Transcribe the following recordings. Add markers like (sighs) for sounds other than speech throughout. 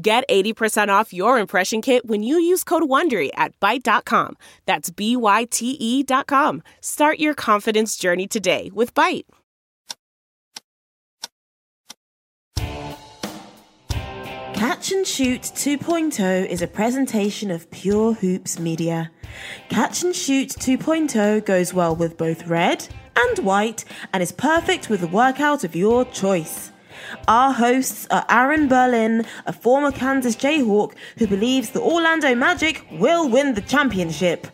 Get 80% off your impression kit when you use code WONDERY at Byte.com. That's B-Y-T-E dot com. Start your confidence journey today with Byte. Catch and Shoot 2.0 is a presentation of Pure Hoops Media. Catch and Shoot 2.0 goes well with both red and white and is perfect with the workout of your choice. Our hosts are Aaron Berlin, a former Kansas Jayhawk who believes the Orlando Magic will win the championship.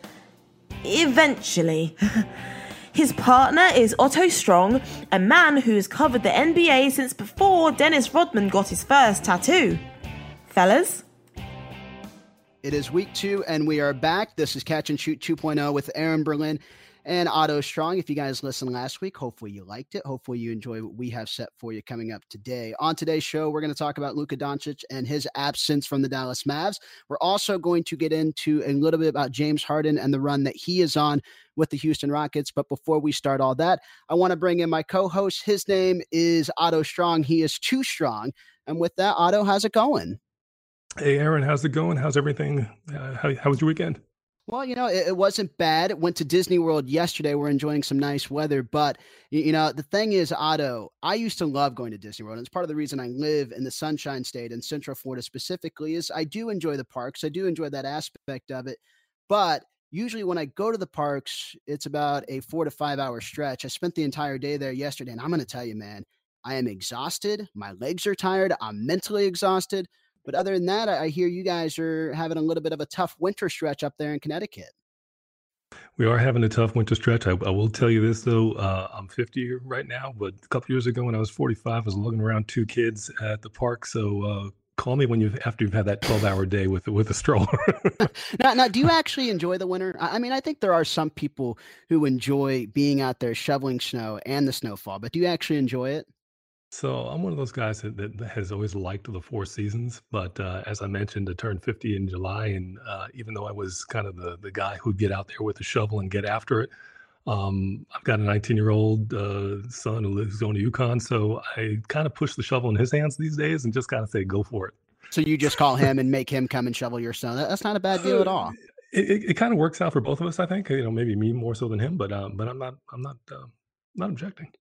Eventually. (laughs) His partner is Otto Strong, a man who has covered the NBA since before Dennis Rodman got his first tattoo. Fellas? It is week two, and we are back. This is Catch and Shoot 2.0 with Aaron Berlin and Otto Strong. If you guys listened last week, hopefully you liked it. Hopefully you enjoy what we have set for you coming up today. On today's show, we're going to talk about Luka Doncic and his absence from the Dallas Mavs. We're also going to get into a little bit about James Harden and the run that he is on with the Houston Rockets. But before we start all that, I want to bring in my co-host. His name is Otto Strong. He is too strong. And with that, Otto, how's it going? Hey, Aaron, how's it going? How's everything? Uh, how, how was your weekend? Well, you know, it, it, wasn't bad. It Went to Disney World yesterday. We're enjoying some nice weather. But, you, know, the thing is, Otto, I used to love going to Disney World. And it's part of the reason I live in the Sunshine State in Central Florida specifically is I do enjoy the parks. I do enjoy that aspect of it. But usually when I go to the parks, it's about a four to five hour stretch. I spent the entire day there yesterday. And I'm going to tell you, man, I am exhausted. My legs are tired. I'm mentally exhausted. But other than that, I hear you guys are having a little bit of a tough winter stretch up there in Connecticut. We are having a tough winter stretch. I, I will tell you this though, uh, I'm 50 right now, but a couple years ago when I was 45, I was lugging around two kids at the park. So uh, call me when you after you've had that 12 hour day with with a stroller. (laughs) now, now, do you actually enjoy the winter? I mean, I think there are some people who enjoy being out there shoveling snow and the snowfall, but do you actually enjoy it? So I'm one of those guys that, that has always liked the four seasons, but uh, as I mentioned, I turned 50 in July, and uh, even though I was kind of the the guy who'd get out there with a shovel and get after it, um, I've got a 19 year old uh, son who lives going to UConn, so I kind of push the shovel in his hands these days and just kind of say, "Go for it." So you just call him and make him come and shovel your snow. That's not a bad deal at all. (laughs) It, it, it kind of works out for both of us, I think. You know, maybe me more so than him, but um, but I'm not I'm not uh, not objecting.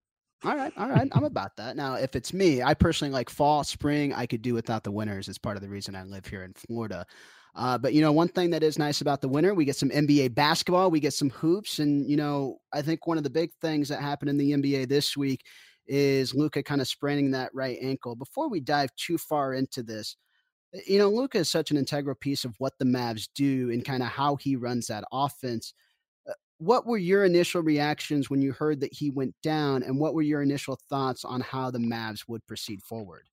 All right, all right. I'm about that. Now, if it's me, I personally like fall, spring. I could do without the winters. It's part of the reason I live here in Florida. Uh, but you know, one thing that is nice about the winter, we get some NBA basketball, we get some hoops, and you know, I think one of the big things that happened in the NBA this week is Luka kind of spraining that right ankle. Before we dive too far into this, you know, Luka is such an integral piece of what the Mavs do and kind of how he runs that offense what were your initial reactions when you heard that he went down, and what were your initial thoughts on how the Mavs would proceed forward?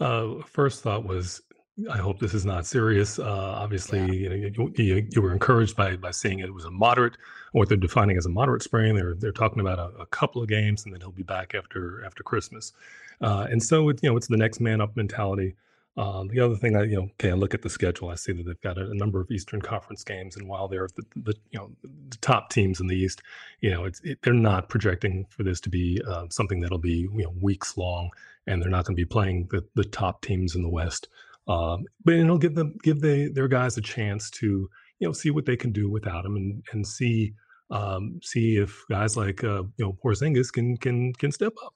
Uh, first thought was, I hope this is not serious. Uh, obviously, yeah. you, know, you, you, you, were encouraged by by seeing it was a moderate, what they're defining as a moderate sprain. They're they're talking about a, a couple of games, and then he'll be back after after Christmas. Uh, and so, it, you know, it's the next man up mentality. Um, the other thing I, you know, okay, I look at the schedule. I see that they've got a, a number of Eastern Conference games, and while they're the, the, you know the top teams in the East, you know, it's it, they're not projecting for this to be uh, something that'll be you know weeks long, and they're not going to be playing the, the top teams in the West. Um, but it'll give them give they, their guys a chance to you know see what they can do without him, and and see um, see if guys like uh, you know Porzingis can can can step up.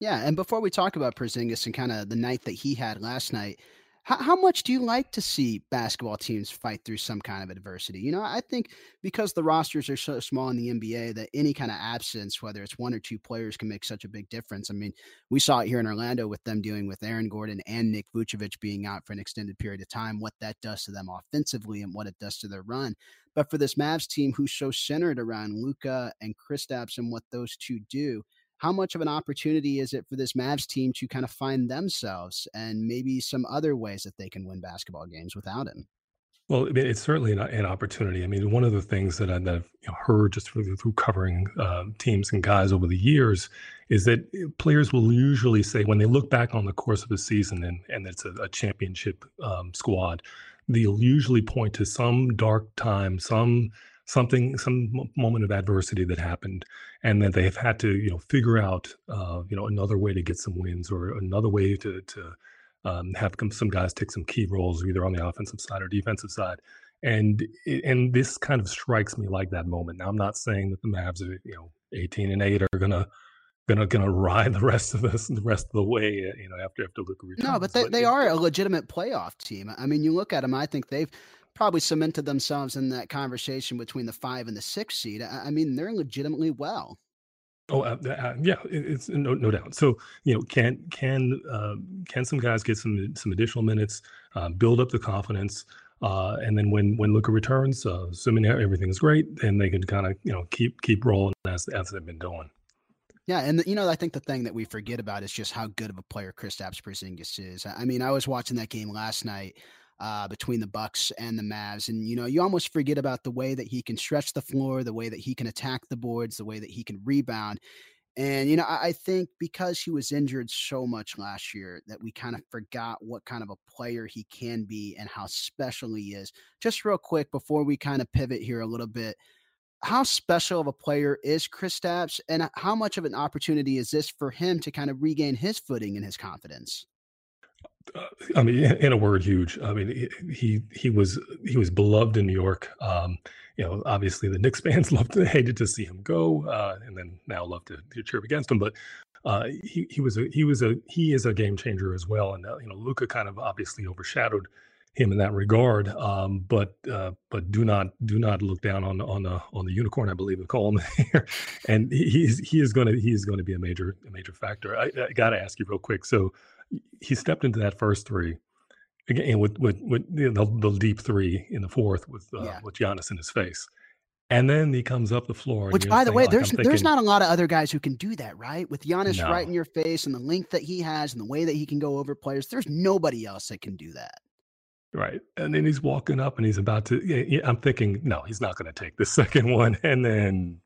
Yeah, and before we talk about Porzingis and kind of the night that he had last night, how, how much do you like to see basketball teams fight through some kind of adversity? You know, I think because the rosters are so small in the NBA that any kind of absence, whether it's one or two players, can make such a big difference. I mean, we saw it here in Orlando with them dealing with Aaron Gordon and Nick Vucevic being out for an extended period of time, what that does to them offensively and what it does to their run. But for this Mavs team who's so centered around Luka and Kristaps and what those two do, how much of an opportunity is it for this Mavs team to kind of find themselves and maybe some other ways that they can win basketball games without him? Well, I mean, it's certainly an, an opportunity. I mean, one of the things that, I, that I've you know, heard just through, through covering uh, teams and guys over the years is that eh, players will usually say when they look back on the course of a season and, and it's a, a championship um, squad, they'll usually point to some dark time, some something, some moment of adversity that happened, and that they've had to you know figure out uh, you know another way to get some wins or another way to to um, have some guys take some key roles either on the offensive side or defensive side. And and this kind of strikes me like that moment. Now I'm not saying that the Mavs are you know 18 and 8 are gonna gonna gonna (laughs) ride the rest of this the rest of the way you know after after Luka returns. No, but they, but they are a legitimate playoff team. I mean, you look at them. I think they've probably cemented themselves in that conversation between the five and the six seed. I, I mean, they're legitimately well. Oh, uh, uh, yeah, it's no, no doubt. So, you know, can can uh, can some guys get some some additional minutes, uh, build up the confidence, uh, and then when when Luka returns, uh, assuming everything's great, then they can kind of you know keep keep rolling as as they've been doing. Yeah, and the, you know, I think the thing that we forget about is just how good of a player Kristaps Porzingis is. I mean, I was watching that game last night uh, between the Bucks and the Mavs. And you know, you almost forget about the way that he can stretch the floor, the way that he can attack the boards, the way that he can rebound. And you know, I, I think because he was injured so much last year that we kind of forgot what kind of a player he can be and how special he is. Just real quick before we kind of pivot here a little bit how special of a player is Kristaps, and how much of an opportunity is this for him to kind of regain his footing and his confidence? Uh, I mean, in a word, huge. I mean, he he was he was beloved in New York. Um, you know, obviously the Knicks (laughs) fans (laughs) loved hated to see him go, uh, and then now love to, to cheer against him. But uh, he he was a he was a he is a game changer as well. And uh, you know, Luka kind of obviously overshadowed him in that regard. Um, but uh, but do not do not look down on on the on the unicorn. I believe they call him (laughs) here, and he he's he is going to he is going to be a major a major factor. I, I got to ask you real quick. So he stepped into that first three again with with with you know, the, the, deep three in the fourth with uh, yeah. with Giannis in his face. And then he comes up the floor. Which, by the way, like, there's thinking, there's not a lot of other guys who can do that, right? With Giannis no. right in your face and the length that he has and the way that he can go over players, there's nobody else that can do that. Right. And then he's walking up and he's about to. I'm thinking, no, he's not going to take the (laughs) second one. And then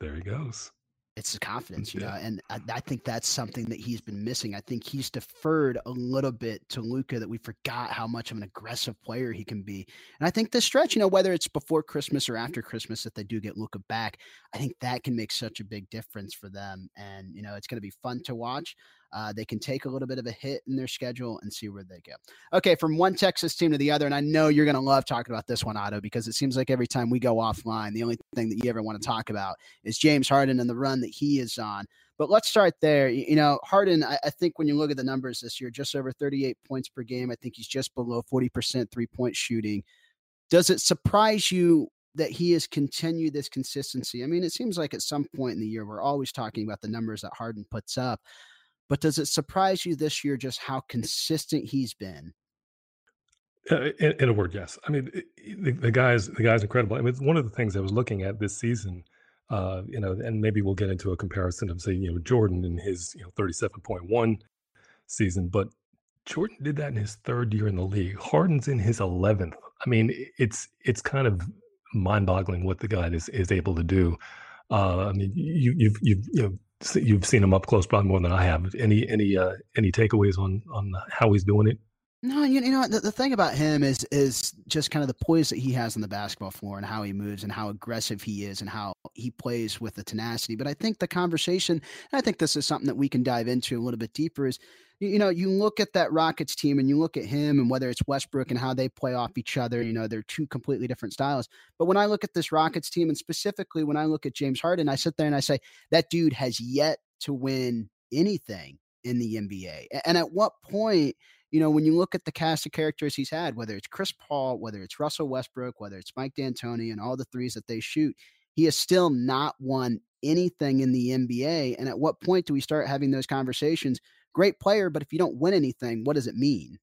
there he goes it's the confidence, you know, and I, I, think that's something that he's been missing. I think he's deferred a little bit to Luka that we forgot how much of an aggressive player he can be. And I think this stretch, you know, whether it's before Christmas or after Christmas, that they do get Luka back, I think that can make such a big difference for them. And you know, it's going to be fun to watch. Uh, they can take a little bit of a hit in their schedule and see where they go. Okay, from one Texas team to the other, and I know you're going to love talking about this one, Otto, because it seems like every time we go offline, the only thing that you ever want to talk about is James Harden and the run that he is on. But let's start there. You know, Harden, I, I think when you look at the numbers this year, just over 38 points per game. I think he's just below 40% three point shooting. Does it surprise you that he has continued this consistency? I mean, it seems like at some point in the year, we're always talking about the numbers that Harden puts up. But does it surprise you this year just how consistent he's been? Uh, in, in, a word, yes. I mean, the, the guy's the guy's incredible. I mean, one of the things I was looking at this season. Uh, you know, and maybe we'll get into a comparison of say, you know, Jordan in his you know thirty-seven point one season, but Jordan did that in his third year in the league. Harden's in his eleventh. I mean, it's it's kind of mind-boggling what the guy is is able to do. Uh, I mean, you you've you've you know you've seen him up close probably more than I have. Any any uh, any takeaways on on how he's doing it? No, you, you know the, the thing about him is is just kind of the poise that he has on the basketball floor and how he moves and how aggressive he is and how he plays with the tenacity. But I think the conversation, I think this is something that we can dive into a little bit deeper, is you know, you look at that Rockets team and you look at him and whether it's Westbrook and how they play off each other, you know, they're two completely different styles. But when I look at this Rockets team and specifically when I look at James Harden, I sit there and I say, that dude has yet to win anything in the NBA. And at what point, you know, when you look at the cast of characters he's had, whether it's Chris Paul, whether it's Russell Westbrook, whether it's Mike D'Antoni and all the threes that they shoot, he has still not won anything in the NBA. And at what point do we start having those conversations great player, but if you don't win anything, what does it mean?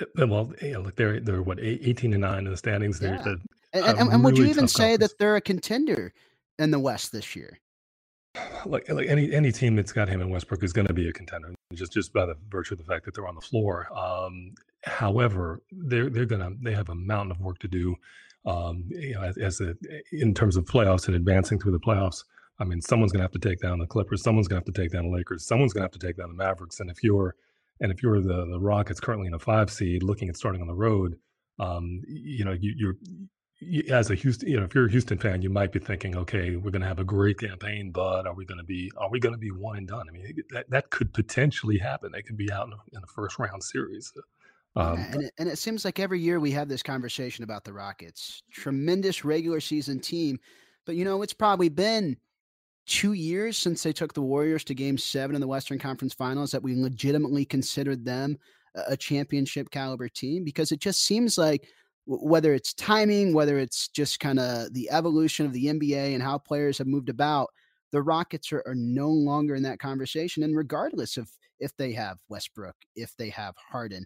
Uh, well, yeah, look, they're they're what eighteen and nine in the standings. Yeah. They're, and, and, and really would you even say conference. that they're a contender in the West this year? like like any any team that's got him in Westbrook is going to be a contender, just just by the virtue of the fact that they're on the floor. Um, however, they're they're gonna they have a mountain of work to do. Um, you know, as, as a, in terms of playoffs and advancing through the playoffs. I mean, someone's gonna have to take down the Clippers. Someone's gonna have to take down the Lakers. Someone's gonna have to take down the Mavericks. And if you're and if you're the the Rockets currently in a five seed, looking at starting on the road, um, you know, you, you're as a Houston, you know, if you're a Houston fan, you might be thinking, okay, we're going to have a great campaign, but are we going to be, are we going to be one and done? I mean, that, that could potentially happen. They could be out in, in the first round series. Um, and, it, and it seems like every year we have this conversation about the Rockets. Tremendous regular season team, but you know, it's probably been two years since they took the Warriors to game seven in the Western Conference Finals that we legitimately considered them a championship caliber team because it just seems like whether it's timing, whether it's just kind of the evolution of the NBA and how players have moved about, the Rockets are, are no longer in that conversation. And regardless of if they have Westbrook, if they have Harden,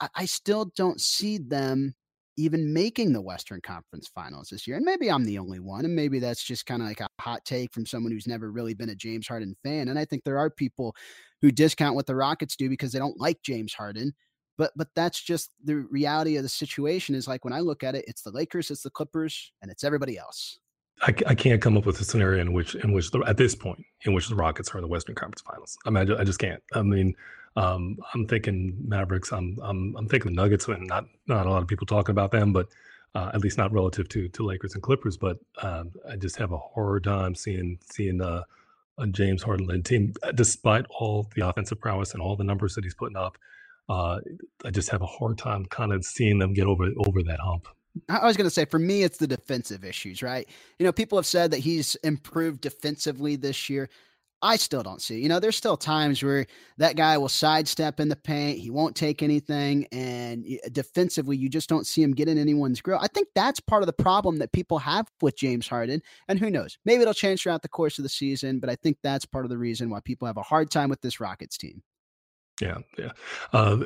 I, I still don't see them even making the Western Conference Finals this year. And maybe I'm the only one, and maybe that's just kind of like a hot take from someone who's never really been a James Harden fan. And I think there are people who discount what the Rockets do because they don't like James Harden but but that's just the reality of the situation is like when i look at it it's the lakers it's the clippers and it's everybody else I, I can't come up with a scenario in which in which the, at this point in which the rockets are in the western conference finals i mean i just, I just can't i mean um, i'm thinking mavericks i'm i'm, I'm thinking the nuggets and not not a lot of people talking about them but uh, at least not relative to to lakers and clippers but um, i just have a hard time seeing seeing uh, a James Harden led team, despite all the offensive prowess and all the numbers that he's putting up uh, I just have a hard time kind of seeing them get over over that hump. I was going to say, for me, it's the defensive issues, right? You know, people have said that he's improved defensively this year. I still don't see. You know, there's still times where that guy will sidestep in the paint. He won't take anything, and defensively, you just don't see him get in anyone's grill. I think that's part of the problem that people have with James Harden. And who knows? Maybe it'll change throughout the course of the season, but I think that's part of the reason why people have a hard time with this Rockets team. Yeah, yeah. Uh,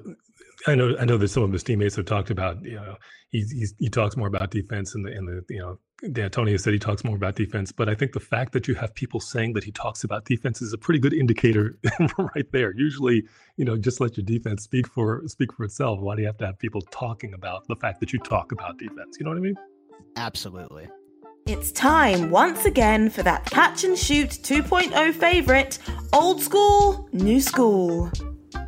I know. I know that some of his teammates have talked about. You know, he he talks more about defense, and the and the you know, D'Antonio said he talks more about defense. But I think the fact that you have people saying that he talks about defense is a pretty good indicator, (laughs) right there. Usually, you know, just let your defense speak for speak for itself. Why do you have to have people talking about the fact that you talk about defense? You know what I mean? Absolutely. It's time once again for that catch and shoot 2.0 favorite, old school, new school.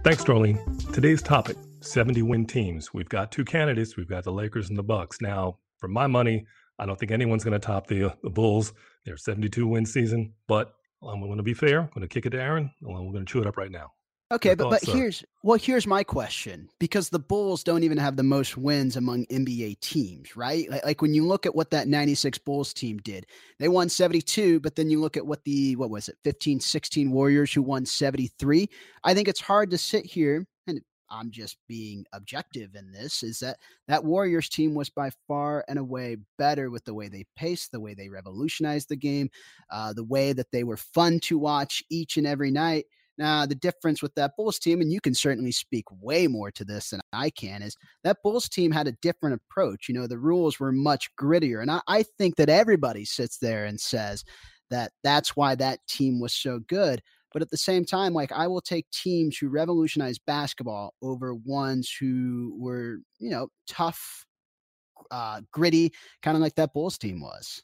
Thanks, Darlene. Today's topic 70 win teams. We've got two candidates. We've got the Lakers and the Bucks. Now, for my money, I don't think anyone's going to top the uh, the Bulls. Their 72 win season. But I'm going to be fair. I'm going to kick it to Aaron. And we're going to chew it up right now. Okay, but but here's well, here's my question because the Bulls don't even have the most wins among NBA teams, right? Like, like, when you look at what that 96 Bulls team did, they won 72, but then you look at what the what was it, 15, 16 Warriors who won 73. I think it's hard to sit here and I'm just being objective in this is that that Warriors team was by far and away better with the way they paced, the way they revolutionized the game, uh, the way that they were fun to watch each and every night. Now, the difference with that Bulls team, and you can certainly speak way more to this than I can, is that Bulls team had a different approach. You know, the rules were much grittier. And I, I think that everybody sits there and says that that's why that team was so good. But at the same time, like I will take teams who revolutionized basketball over ones who were, you know, tough, uh, gritty, kind of like that Bulls team was.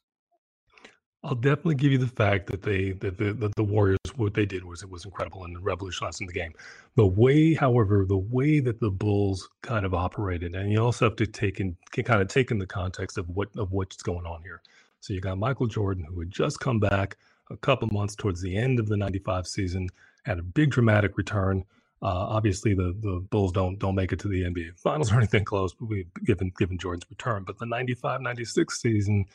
I'll definitely give you the fact that they that the, that the Warriors what they did was it was incredible and revolutionizing the game. The way, however, the way that the Bulls kind of operated, and you also have to take in kind of take in the context of what of what's going on here. So you got Michael Jordan who had just come back a couple months towards the end of the '95 season, had a big dramatic return. Uh, obviously, the the Bulls don't don't make it to the NBA Finals (laughs) or anything close, but we given given Jordan's return. But the '95-'96 season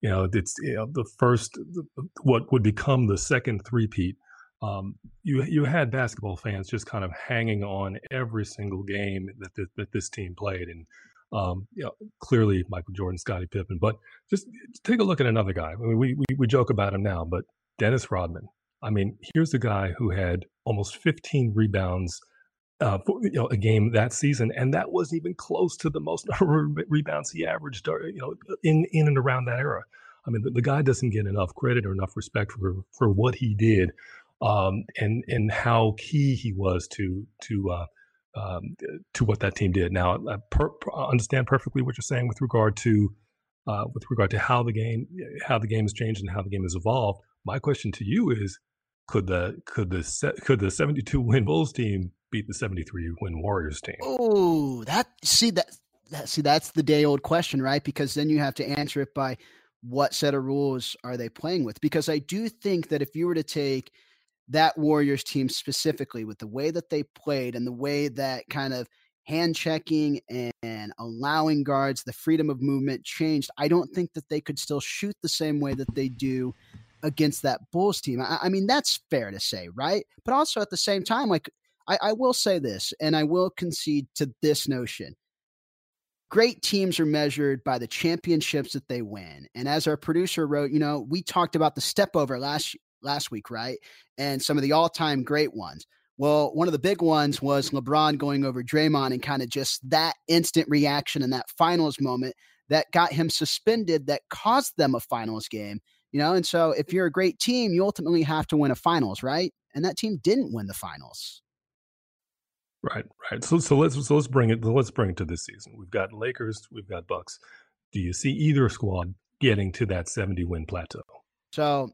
you know, it's you know, the first, what would become the second three-peat. Um, you you had basketball fans just kind of hanging on every single game that that, that this team played, and um, you know, clearly Michael Jordan, Scottie Pippen. But just take a look at another guy. I mean, we, we we joke about him now, but Dennis Rodman. I mean, here's a guy who had almost 15 rebounds uh, for, you know, a game that season, and that wasn't even close to the most (laughs) rebounds he averaged, uh, you know, in in and around that era. I mean, the, the guy doesn't get enough credit or enough respect for for what he did, um, and and how key he was to to uh, um, to what that team did. Now, I per- understand perfectly what you're saying with regard to uh, with regard to how the game how the game has changed and how the game has evolved. My question to you is: Could the could the could the 72 win Bulls team beat the 73 win Warriors team? Oh, that see that that see that's the day old question, right? Because then you have to answer it by what set of rules are they playing with? Because I do think that if you were to take that Warriors team specifically with the way that they played and the way that kind of hand checking and, and, allowing guards the freedom of movement changed, I don't think that they could still shoot the same way that they do against that Bulls team. I, I mean, that's fair to say, right? But also at the same time, like, I, I will say this, and I will concede to this notion. Great teams are measured by the championships that they win. And as our producer wrote, you know, we talked about the step over last last week, right? And some of the all-time great ones. Well, one of the big ones was LeBron going over Draymond and kind of just that instant reaction in that finals moment that got him suspended that caused them a finals game. You know, and so if you're a great team, you ultimately have to win a finals, right? And that team didn't win the finals. Right, right. So so let's so let's bring it let's bring it to this season. We've got Lakers, we've got Bucks. Do you see either squad getting to that 70 win plateau? So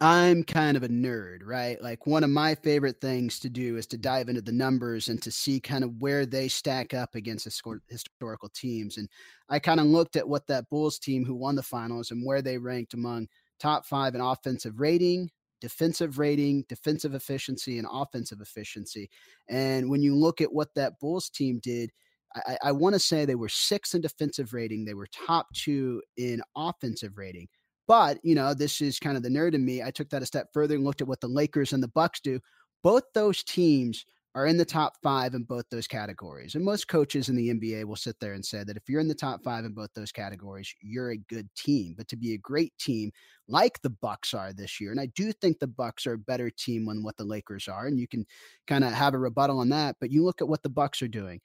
I'm kind of a nerd, right? Like one of my favorite things to do is to dive into the numbers and to see kind of where they stack up against historical teams. And I kind of looked at what that Bulls team who won the finals and where they ranked among top five in offensive rating, defensive rating, defensive efficiency, and offensive efficiency. And when you look at what that Bulls team did, I, I want to say they were six in defensive rating. They were top two in offensive rating. But, you know, this is kind of the nerd in me. I took that a step further and looked at what the Lakers and the Bucks do. Both those teams are in the top five in both those categories. And most coaches in the NBA will sit there and say that if you're in the top five in both those categories, you're a good team. But to be a great team like the Bucks are this year, and I do think the Bucks are a better team than what the Lakers are, and you can kind of have a rebuttal on that. But you look at what the Bucks are doing.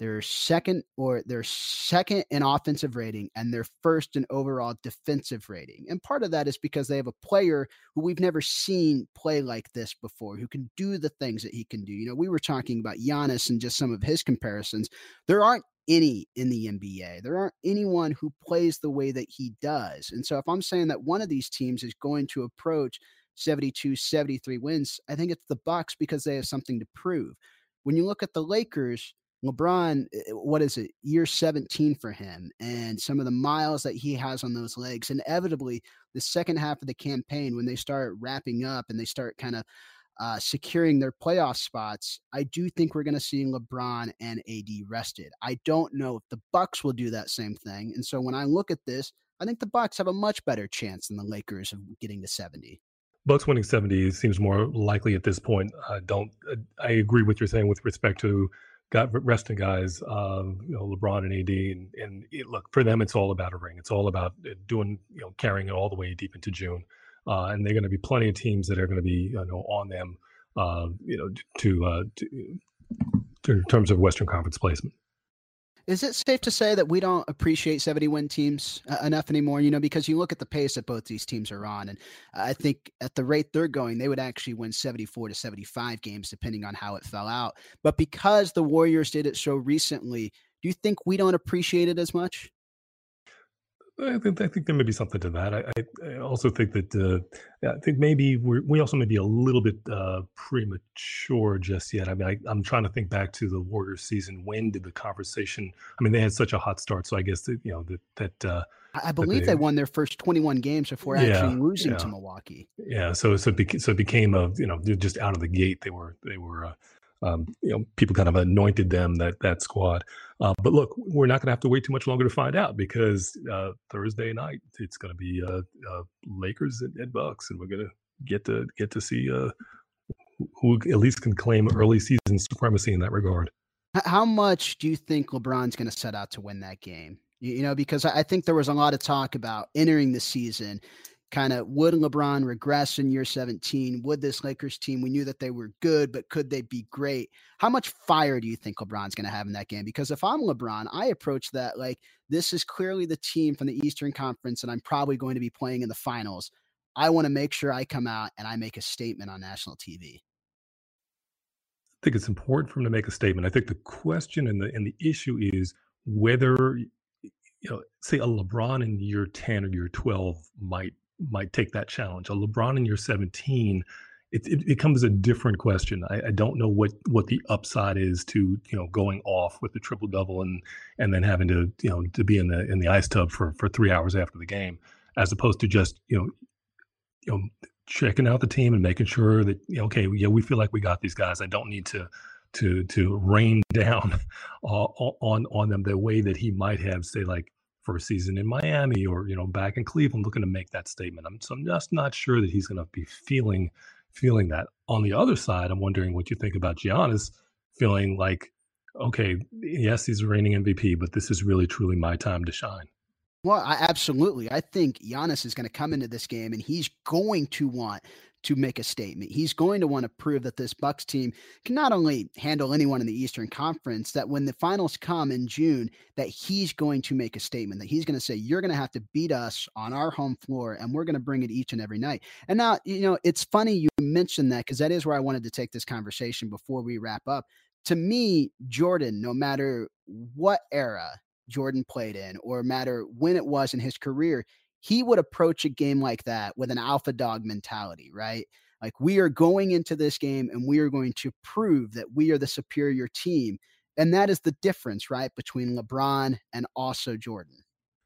They're second or they're second in offensive rating and they're first in overall defensive rating. And part of that is because they have a player who we've never seen play like this before, who can do the things that he can do. You know, we were talking about Giannis and just some of his comparisons. There aren't any in the NBA. There aren't anyone who plays the way that he does. And so if I'm saying that one of these teams is going to approach 72, 73 wins, I think it's the Bucks because they have something to prove. When you look at the Lakers, LeBron, eh, eh, what is it, year 17 for him, and some of the miles that he has on those legs. Inevitably, the second half of the campaign, when they start wrapping up and they start kind of uh, securing their playoff spots, I do think we're going to see LeBron and AD rested. I don't know if the Bucks will do that same thing, and so when I look at this, I think the Bucks have a much better chance than the Lakers of getting to 70. Bucks winning 70 seems more likely at this point. I don't. I agree with you're saying with respect to got resting guys, um, you know, LeBron and AD, and, and it, look for them, it's all about a ring. It's all about uh, doing, you know, carrying it all the way deep into June, uh, and they're going to be plenty of teams that are going to be, you know, on them, uh, you know, to, uh, to, to in terms of Western Conference placement. Is it safe to say that we don't appreciate 70 win teams uh, enough anymore? You know, because you look at the pace that both these teams are on, and I think at the rate they're going, they would actually win 74 to 75 games, depending on how it fell out. But because the Warriors did it so recently, do you think we don't appreciate it as much? I think, I think there may be something to that. I, I, I also think that uh, I think maybe we we also may be a little bit uh, premature just yet. I mean, I, am trying to think back to the Warriors season. When did the conversation? I mean, they had such a hot start, so I guess that, you know that that. Uh, I believe they, they, won their first 21 games before yeah, actually losing yeah. to Milwaukee. Yeah, so so it, beca- so it became a you know just out of the gate they were they were uh, um, you know, people kind of anointed them that that squad. Uh, but look, we're not going to have to wait too much longer to find out because uh, Thursday night it's going to be uh, uh, Lakers and, and, Bucks, and we're going to get to get to see uh, who at least can claim early season supremacy in that regard. How much do you think LeBron's going to set out to win that game? You know, because I think there was a lot of talk about entering the season kind of would LeBron regress in year 17? Would this Lakers team, we knew that they were good, but could they be great? How much fire do you think LeBron's going to have in that game? Because if I'm LeBron, I approach that like this is clearly the team from the Eastern Conference, and I'm probably going to be playing in the finals. I want to make sure I come out and I make a statement on national TV. I think it's important for him to make a statement. I think the question and the and the issue is whether you know, say a LeBron in year 10 or year 12 might might take that challenge. A LeBron in year 17, it, it becomes a different question. I, I, don't know what what the upside is to you know going off with the triple double and and then having to you know to be in the in the ice tub for for three hours after the game, as opposed to just you know you know checking out the team and making sure that okay yeah we feel like we got these guys. I don't need to to to rain (laughs) down uh, on on them the way that he might have say like season in Miami or you know back in Cleveland looking to make that statement. I'm so I'm just not sure that he's going to be feeling feeling that. On the other side, I'm wondering what you think about Giannis feeling like okay, yes, he's a reigning MVP, but this is really truly my time to shine. Well, I, absolutely. I think Giannis is going to come into this game and he's going to want to make a statement. He's going to want to prove that this Bucks team can not only handle anyone in the Eastern Conference, that when the finals come in June, that he's going to make a statement, that he's going to say, You're going to have to beat us on our home floor, and we're going to bring it each and every night. And now, you know, it's funny you mentioned that because that is where I wanted to take this conversation before we wrap up. To me, Jordan, no matter what era Jordan played in, or matter when it was in his career, he would approach a game like that with an alpha dog mentality, right? Like we are going into this game and we are going to prove that we are the superior team. And that is the difference, right, between LeBron and also Jordan.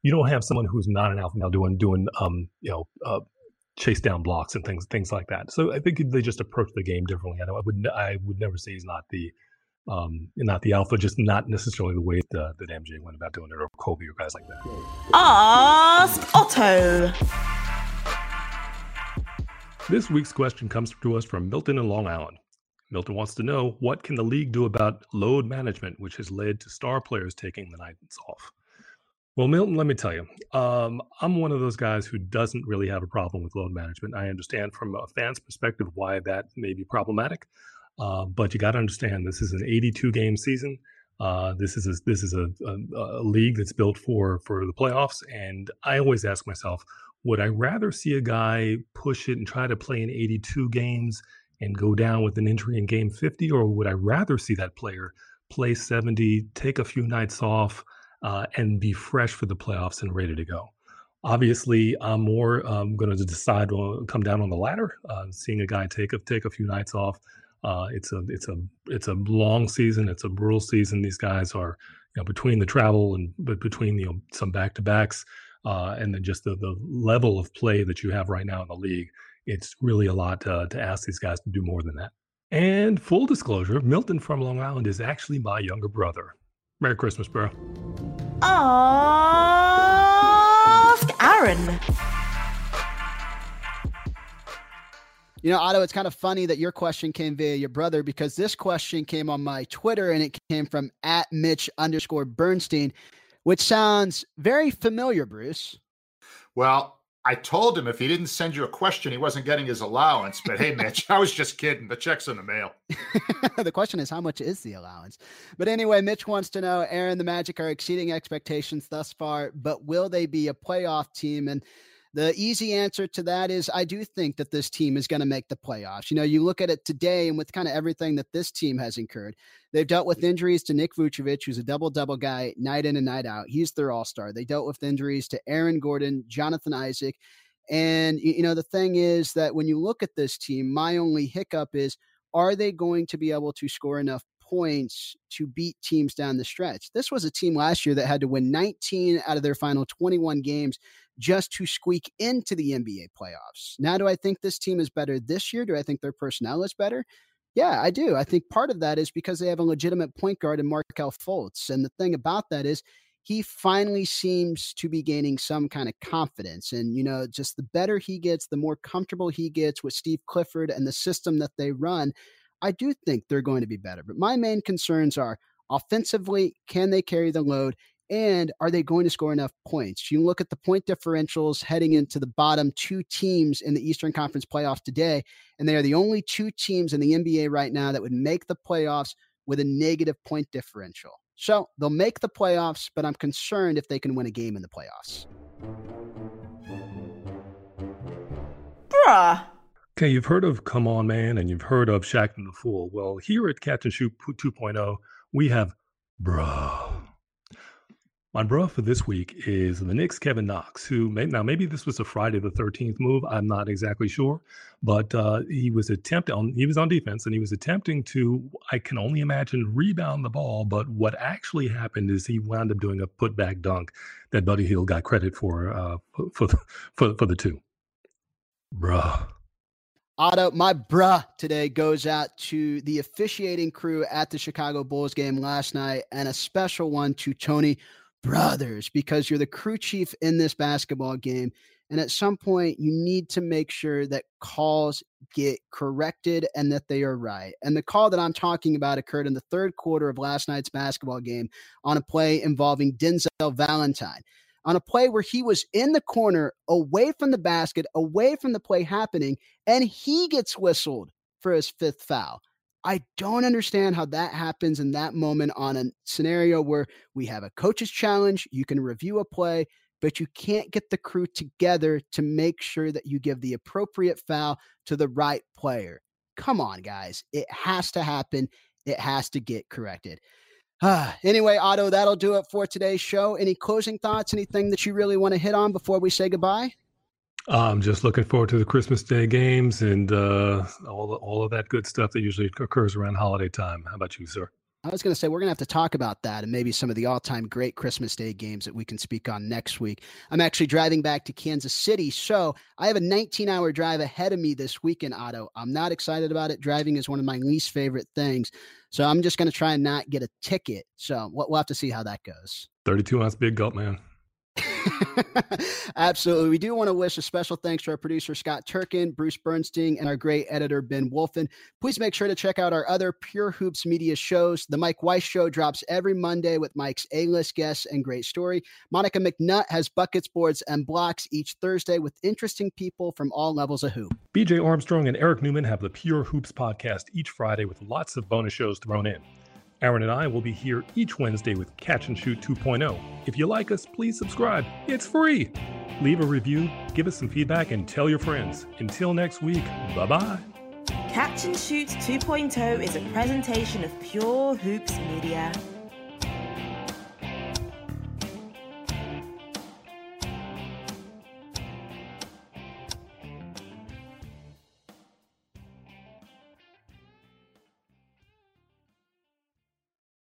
You don't have someone who's not an alpha male doing doing um, you know, uh, chase down blocks and things things like that. So I think they just approach the game differently. I know I would I would never say he's not the um, not the alpha, just not necessarily the way that, uh, that MJ went about doing it, or Kobe, or guys like that. Ask Otto. This week's question comes to us from Milton in Long Island. Milton wants to know what can the league do about load management, which has led to star players taking the nights off. Well, Milton, let me tell you, um, I'm one of those guys who doesn't really have a problem with load management. I understand from a fan's perspective why that may be problematic. Uh, but you got to understand this is an 82 game season. Uh, this is a, this is a, a, a, league that's built for for the playoffs, and I always ask myself, would I rather see a guy push it and try to play in 82 games and go down with an injury in game 50, or would I rather see that player play 70, take a few nights off, uh, and be fresh for the playoffs and ready to go? Obviously, I'm more um, going to decide to come down on the ladder, uh, seeing a guy take a take a few nights off uh, it's a it's a it's a long season. It's a brutal season. These guys are you know between the travel and but between you know some back to backs uh, and then just the the level of play that you have right now in the league. It's really a lot uh, to ask these guys to do more than that. And full disclosure, Milton from Long Island is actually my younger brother. Merry Christmas, bro. Ask Aaron. You know, Otto, it's kind of funny that your question came via your brother because this question came on my Twitter and it came from at Mitch underscore Bernstein, which sounds very familiar, Bruce. Well, I told him if he didn't send you a question, he wasn't getting his allowance. But hey, Mitch, I was just kidding. The check's in the mail. (laughs) the question is, how much is the allowance? But anyway, Mitch wants to know Aaron, the Magic are exceeding expectations thus far, but will they be a playoff team? And the easy answer to that is I do think that this team is going to make the playoffs. You know, you look at it today and with kind of everything that this team has incurred, they've dealt with injuries to Nick Vucevic, who's a double double guy night in and night out. He's their all star. They dealt with injuries to Aaron Gordon, Jonathan Isaac. And, you know, the thing is that when you look at this team, my only hiccup is are they going to be able to score enough points to beat teams down the stretch. This was a team last year that had to win 19 out of their final 21 games just to squeak into the NBA playoffs. Now, do I think this team is better this year? Do I think their personnel is better? Yeah, I do. I think part of that is because they have a legitimate point guard in Markelle Fultz. And the thing about that is he finally seems to be gaining some kind of confidence. And, you know, just the better he gets, the more comfortable he gets with Steve Clifford and the system that they run, I do think they're going to be better. But my main concerns are offensively, can they carry the load? And are they going to score enough points? You look at the point differentials heading into the bottom two teams in the Eastern Conference playoffs today, and they are the only two teams in the NBA right now that would make the playoffs with a negative point differential. So they'll make the playoffs, but I'm concerned if they can win a game in the playoffs. Bruh. Okay, you've heard of Come On Man and you've heard of Shaqtin' the Fool. Well, here at Catch and Shoot 2.0, we have Bruh. My bruh for this week is the Knicks' Kevin Knox, who may, now maybe this was a Friday the Thirteenth move. I'm not exactly sure, but uh, he was attempting on he was on defense and he was attempting to I can only imagine rebound the ball. But what actually happened is he wound up doing a putback dunk that Buddy Hield got credit for uh, for for for the two. Bruh. Otto, my bruh today goes out to the officiating crew at the Chicago Bulls game last night, and a special one to Tony brothers because you're the crew chief in this basketball game. And at some point, you need to make sure that calls get corrected and that they are right. And the call that I'm talking about occurred in the third quarter of last night's basketball game on a play involving Denzel Valentine. On a play where he was in the corner, away from the basket, away from the play happening, and he gets whistled for his fifth foul. I don't understand how that happens in that moment on a scenario where we have a coach's challenge, you can review a play, but you can't get the crew together to make sure that you give the appropriate foul to the right player. Come on, guys. It has to happen. It has to get corrected. (sighs) Anyway, Otto, that'll do it for today's show. Any closing thoughts? Anything that you really want to hit on before we say goodbye? I'm just looking forward to the Christmas Day games and uh, all all of that good stuff that usually occurs around holiday time. How about you, sir? I was going to say we're going to have to talk about that and maybe some of the all-time great Christmas Day games that we can speak on next week. I'm actually driving back to Kansas City, so I have a 19-hour drive ahead of me this weekend, Otto. I'm not excited about it. Driving is one of my least favorite things, so I'm just going to try and not get a ticket. So we'll have to see how that goes. 32 ounce big gulp, man. (laughs) Absolutely. We do want to wish a special thanks to our producer, Scott Turkin, Bruce Bernstein, and our great editor, Ben Wolfen. Please make sure to check out our other Pure Hoops media shows. The Mike Weiss Show drops every Monday with Mike's A list guests and great story. Monica McNutt has buckets, boards, and blocks each Thursday with interesting people from all levels of hoop. BJ Armstrong and Eric Newman have the Pure Hoops podcast each Friday with lots of bonus shows thrown in. Aaron and I will be here each Wednesday with Catch and Shoot 2.0. If you like us, please subscribe. It's free. Leave a review, give us some feedback, and tell your friends. Until next week, bye bye. Catch and Shoot 2.0 is a presentation of Pure Hoops Media.